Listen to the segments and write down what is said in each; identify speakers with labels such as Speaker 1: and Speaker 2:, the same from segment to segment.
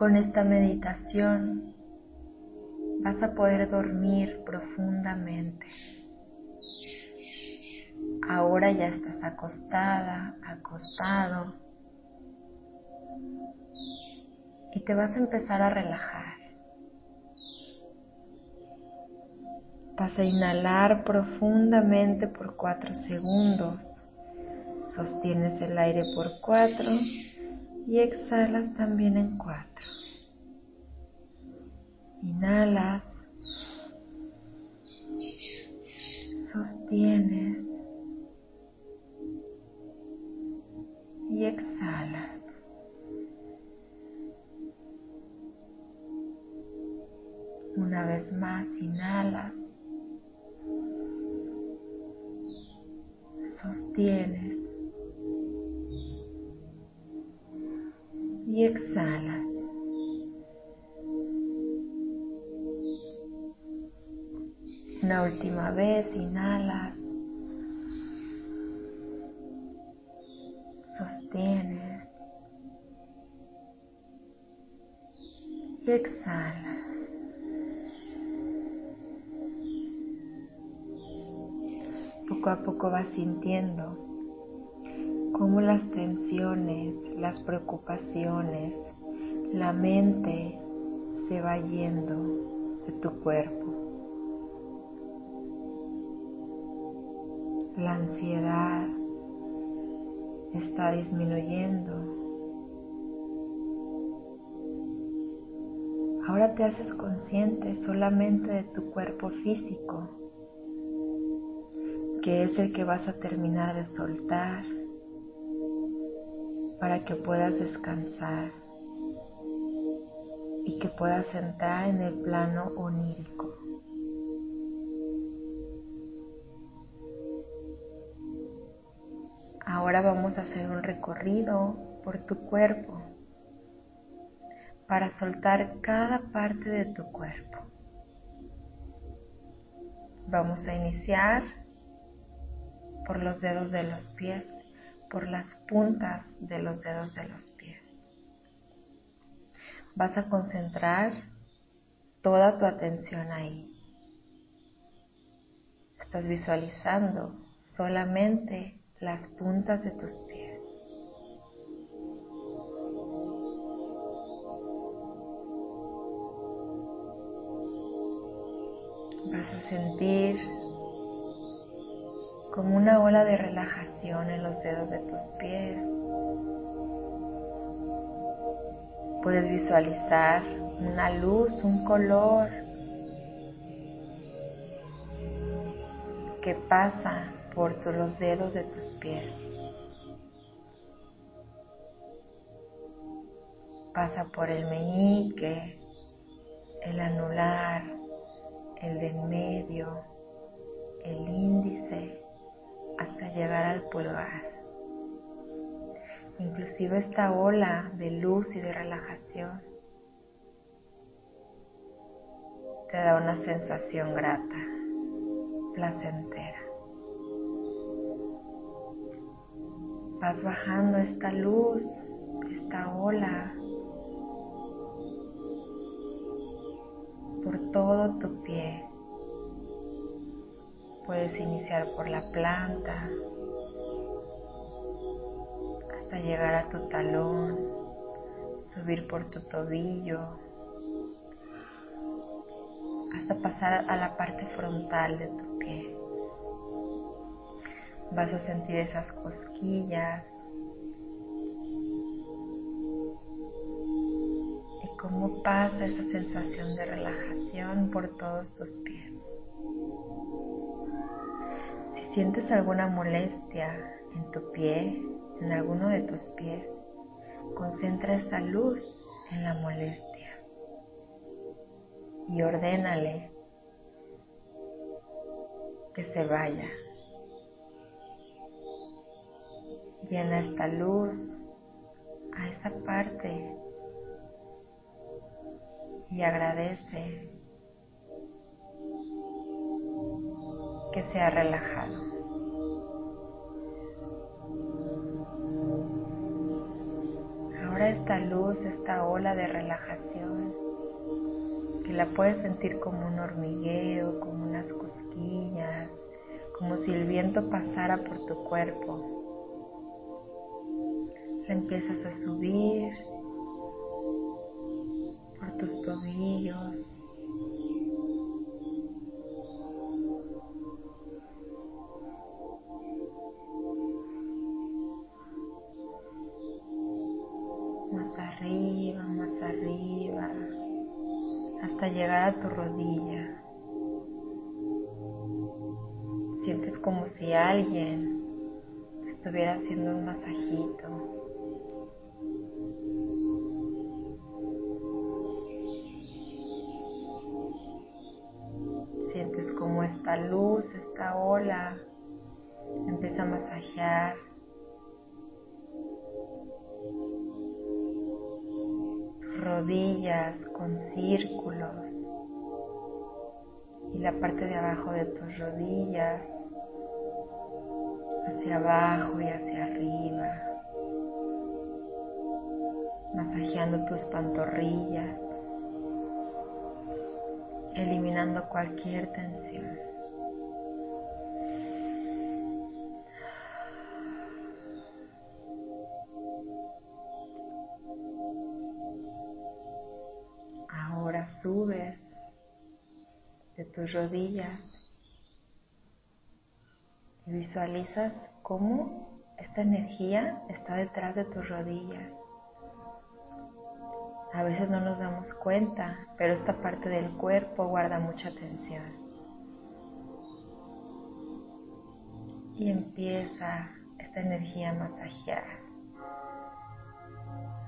Speaker 1: Con esta meditación vas a poder dormir profundamente. Ahora ya estás acostada, acostado y te vas a empezar a relajar. Vas a inhalar profundamente por cuatro segundos. Sostienes el aire por cuatro y exhalas también en cuatro. Inhalas, sostienes y exhalas. Una vez más, inhalas, sostienes Poco a poco vas sintiendo cómo las tensiones, las preocupaciones, la mente se va yendo de tu cuerpo. La ansiedad está disminuyendo. Ahora te haces consciente solamente de tu cuerpo físico, que es el que vas a terminar de soltar para que puedas descansar y que puedas entrar en el plano onírico. Ahora vamos a hacer un recorrido por tu cuerpo para soltar cada parte de tu cuerpo. Vamos a iniciar por los dedos de los pies, por las puntas de los dedos de los pies. Vas a concentrar toda tu atención ahí. Estás visualizando solamente las puntas de tus pies. Vas a sentir como una ola de relajación en los dedos de tus pies. Puedes visualizar una luz, un color que pasa por los dedos de tus pies. Pasa por el meñique, el anular, el de en medio, el índice, hasta llegar al pulgar. Inclusive esta ola de luz y de relajación te da una sensación grata, placentera. Vas bajando esta luz, esta ola por todo tu pie. Puedes iniciar por la planta hasta llegar a tu talón, subir por tu tobillo, hasta pasar a la parte frontal de tu pie. Vas a sentir esas cosquillas y cómo pasa esa sensación de relajación por todos tus pies. Sientes alguna molestia en tu pie, en alguno de tus pies, concentra esa luz en la molestia y ordénale que se vaya. Llena esta luz a esa parte y agradece que se ha relajado. Ahora esta luz, esta ola de relajación, que la puedes sentir como un hormigueo, como unas cosquillas, como si el viento pasara por tu cuerpo. La empiezas a subir por tus tobillos, tu rodilla. Sientes como si alguien estuviera haciendo un masajito. Sientes como esta luz, esta ola empieza a masajear rodillas con círculos y la parte de abajo de tus rodillas hacia abajo y hacia arriba, masajeando tus pantorrillas, eliminando cualquier tensión. Tus rodillas y visualizas cómo esta energía está detrás de tus rodillas. A veces no nos damos cuenta, pero esta parte del cuerpo guarda mucha tensión. Y empieza esta energía a masajear,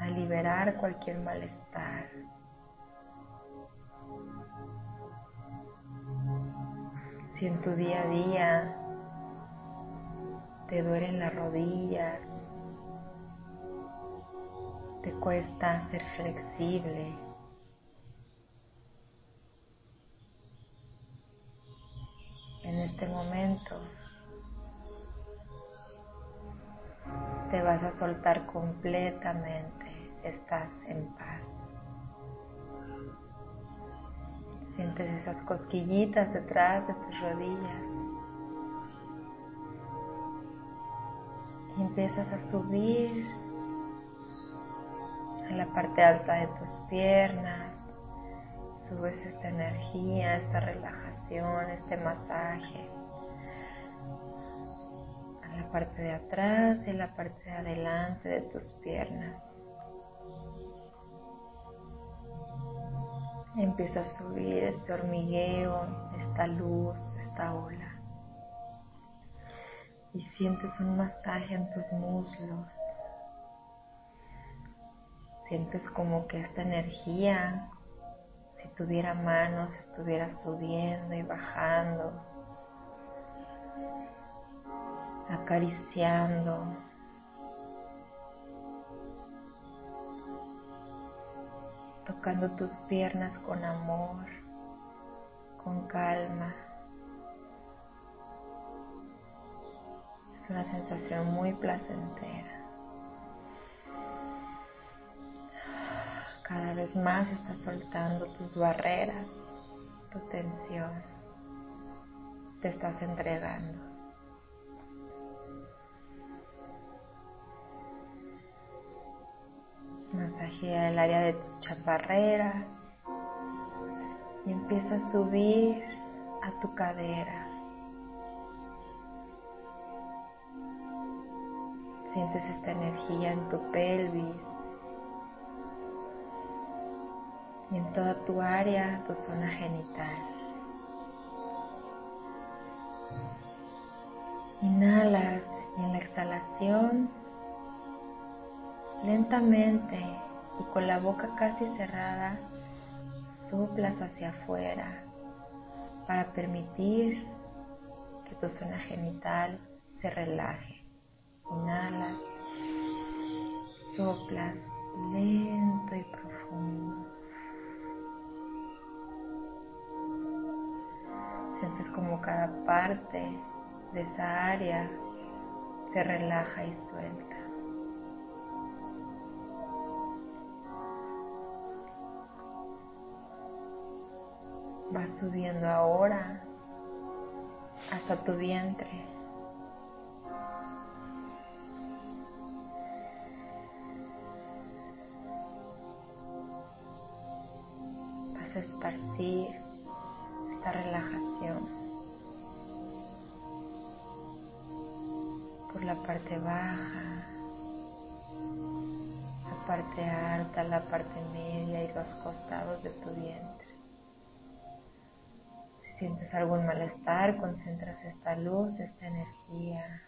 Speaker 1: a liberar cualquier malestar, Si en tu día a día te duelen las rodillas, te cuesta ser flexible, en este momento te vas a soltar completamente, estás en paz. Sientes esas cosquillitas detrás de tus rodillas. Y empiezas a subir a la parte alta de tus piernas. Subes esta energía, esta relajación, este masaje a la parte de atrás y la parte de adelante de tus piernas. Empieza a subir este hormigueo, esta luz, esta ola. Y sientes un masaje en tus muslos. Sientes como que esta energía, si tuviera manos, estuviera subiendo y bajando, acariciando tocando tus piernas con amor, con calma. Es una sensación muy placentera. Cada vez más estás soltando tus barreras, tu tensión. Te estás entregando. Masajea el área de tus chaparreras y empieza a subir a tu cadera. Sientes esta energía en tu pelvis y en toda tu área, tu zona genital. Inhalas y en la exhalación Lentamente y con la boca casi cerrada, soplas hacia afuera para permitir que tu zona genital se relaje. Inhalas, soplas lento y profundo. Sientes como cada parte de esa área se relaja y suelta. Va subiendo ahora hasta tu vientre. Vas a esparcir esta relajación por la parte baja, la parte alta, la parte media y los costados de tu vientre sientes algún malestar, concentras esta luz, esta energía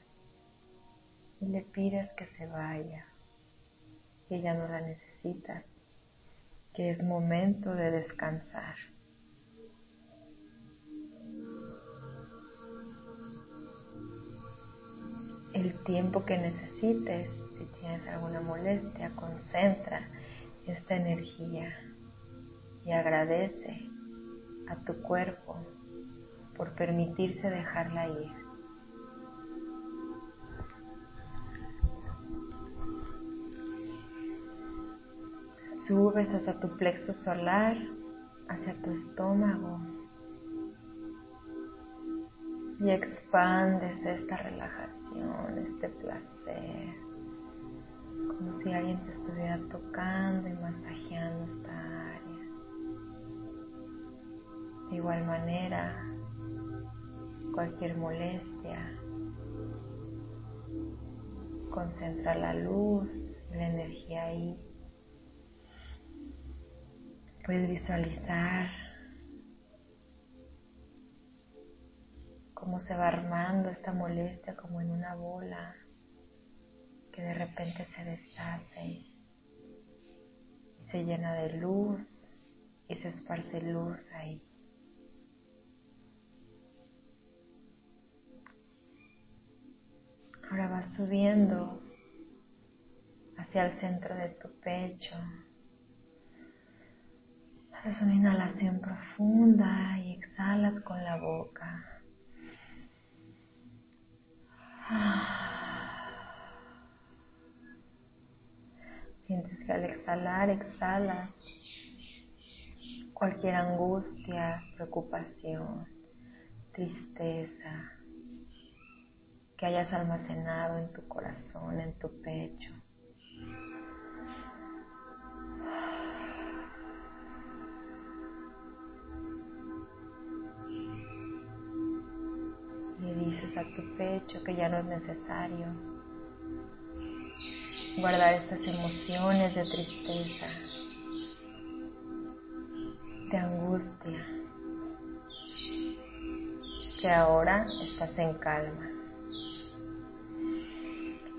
Speaker 1: y le pides que se vaya, que ya no la necesitas, que es momento de descansar. El tiempo que necesites, si tienes alguna molestia, concentra esta energía y agradece a tu cuerpo por permitirse dejarla ir. Subes hasta tu plexo solar, hacia tu estómago y expandes esta relajación, este placer, como si alguien te estuviera tocando y masajeando esta área. De igual manera, cualquier molestia. Concentra la luz, la energía ahí. Puedes visualizar cómo se va armando esta molestia como en una bola que de repente se deshace se llena de luz y se esparce luz ahí. Subiendo hacia el centro de tu pecho. Haces una inhalación profunda y exhalas con la boca. Sientes que al exhalar, exhalas cualquier angustia, preocupación, tristeza, que hayas almacenado en tu corazón, en tu pecho. Le dices a tu pecho que ya no es necesario guardar estas emociones de tristeza, de angustia, que ahora estás en calma.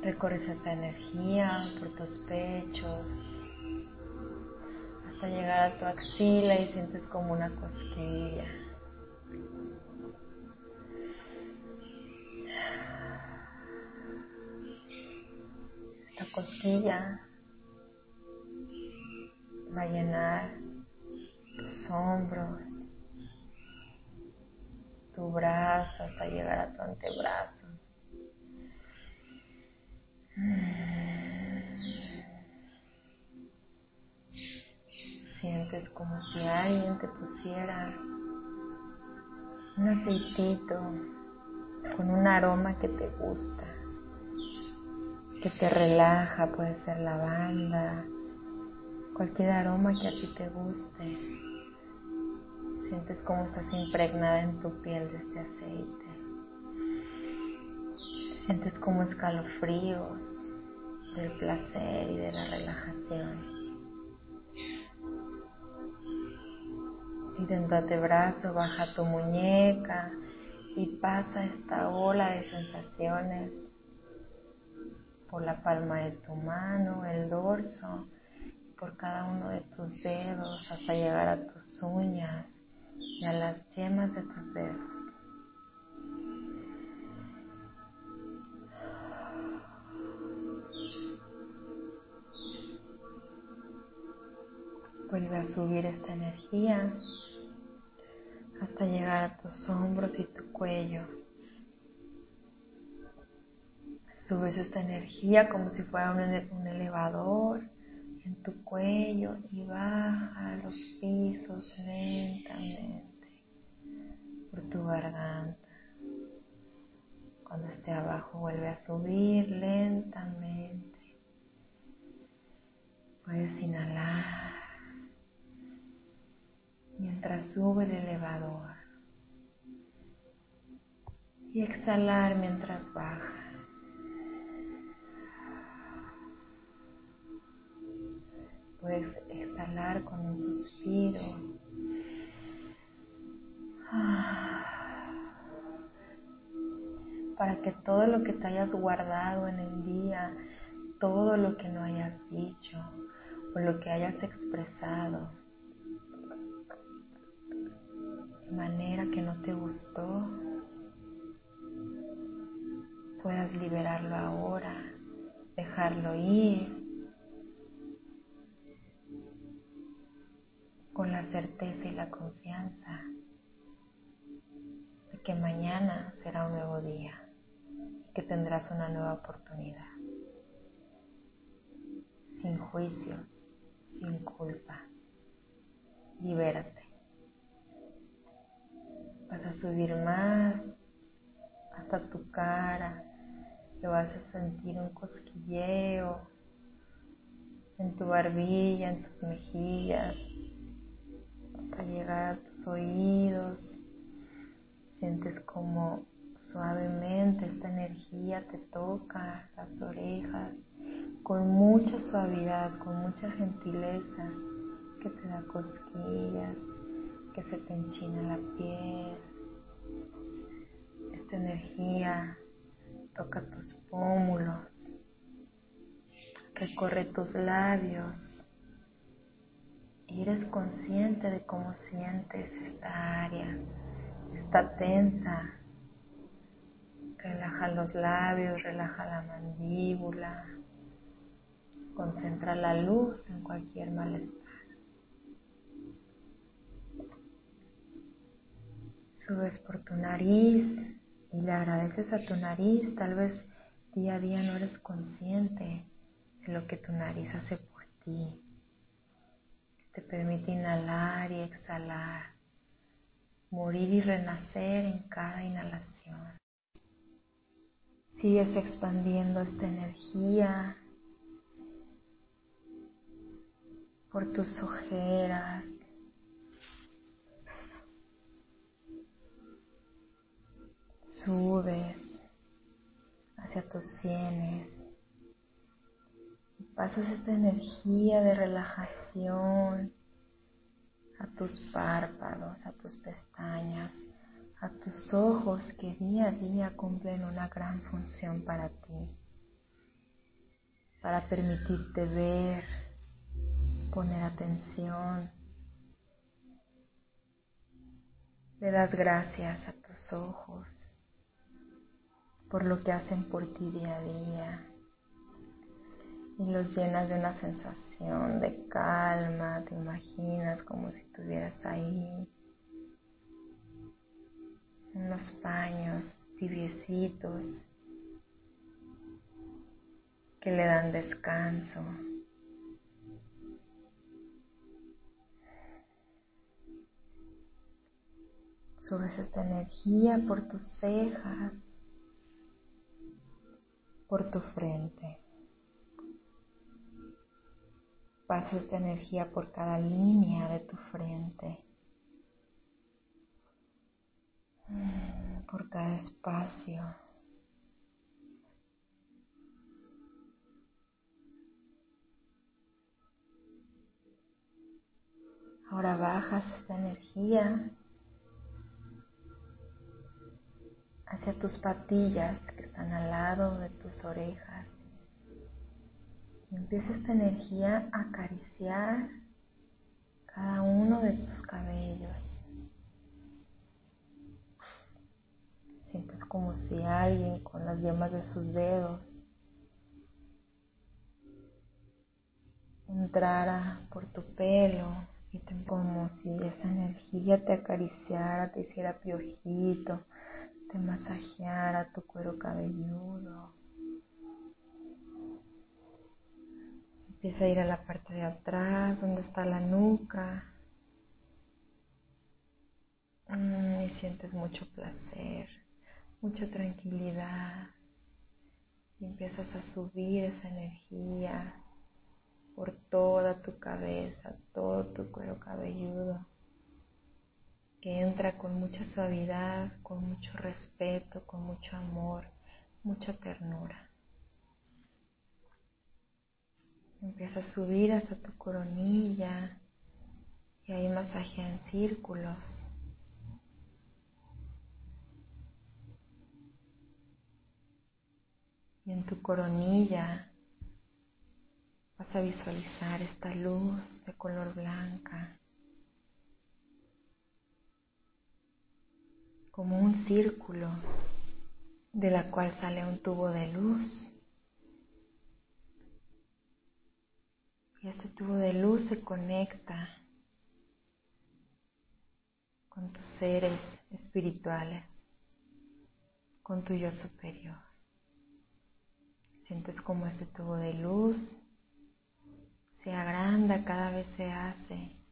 Speaker 1: Recorres esa energía por tus pechos hasta llegar a tu axila y sientes como una cosquilla. Esta cosquilla va a llenar tus hombros, tu brazo hasta llegar a tu antebrazo. Sientes como si alguien te pusiera un aceitito con un aroma que te gusta, que te relaja, puede ser lavanda, cualquier aroma que a ti te guste. Sientes como estás impregnada en tu piel de este aceite. Sientes como escalofríos del placer y de la relajación. Y de brazo baja tu muñeca y pasa esta ola de sensaciones por la palma de tu mano, el dorso, por cada uno de tus dedos hasta llegar a tus uñas y a las yemas de tus dedos. Vuelve a subir esta energía hasta llegar a tus hombros y tu cuello. Subes esta energía como si fuera un, elevador en tu cuello y baja a los pisos lentamente. por tu garganta. Cuando esté abajo vuelve a subir lentamente. Puedes inhalar mientras sube el elevador y exhalar mientras baja. Puedes exhalar con un suspiro. Para que todo lo que te hayas guardado en el día, todo lo que no hayas dicho o lo que hayas expresado manera que no te gustó, puedas liberarlo ahora, dejarlo ir con la certeza y la confianza de que mañana será un nuevo día y que tendrás una nueva oportunidad. Sin juicios, sin culpa. Libérate. Vas a subir más hasta tu cara, que vas a sentir un cosquilleo en tu barbilla, en tus mejillas, hasta llegar a tus oídos. Sientes como suavemente esta energía te toca las orejas con mucha suavidad, con mucha gentileza, que te da cosquillas, que se te enchina la piel. Esta energía toca tus pómulos, recorre tus labios y eres consciente de cómo sientes esta área, está tensa. Relaja los labios, relaja la mandíbula, concentra la luz en cualquier malestar. Subes por tu nariz y le agradeces a tu nariz, tal vez día a día no eres consciente de lo que tu nariz hace por ti. Te permite inhalar y exhalar, morir y renacer en cada inhalación. Sigues expandiendo esta energía por tus ojeras. Subes hacia tus sienes pasas esta energía de relajación a tus párpados, a tus pestañas, a tus ojos que día a día cumplen una gran función para ti, para permitirte ver, poner atención. Le das gracias a tus ojos por lo que hacen por ti día a día y los llenas de una sensación de calma, te imaginas como si estuvieras ahí, unos paños tibiecitos que le dan descanso. Subes esta energía por tus cejas, por tu frente. Pasa esta energía por cada línea de tu frente, por cada espacio. Ahora bajas esta energía hacia tus patillas que están al lado de tus orejas empieza esta energía a acariciar cada uno de tus cabellos. Sientes como si alguien con las yemas de sus dedos entrara por tu pelo y como si esa energía te acariciara, te hiciera piojito, te masajeara tu cuero cabelludo. Empieza a ir a la parte de atrás, donde está la nuca. Mm, y sientes mucho placer, mucha tranquilidad. Y empiezas a subir esa energía por toda tu cabeza, todo tu cuero cabelludo, que entra con mucha suavidad, con mucho respeto, con mucho amor, mucha ternura. Empieza a subir hasta tu coronilla y ahí masajea en círculos. Y en tu coronilla vas a visualizar esta luz de color blanca como un círculo de la cual sale un tubo de luz. Y este tubo de luz se conecta con tus seres espirituales, con tu yo superior. Sientes como este tubo de luz se agranda, cada vez se hace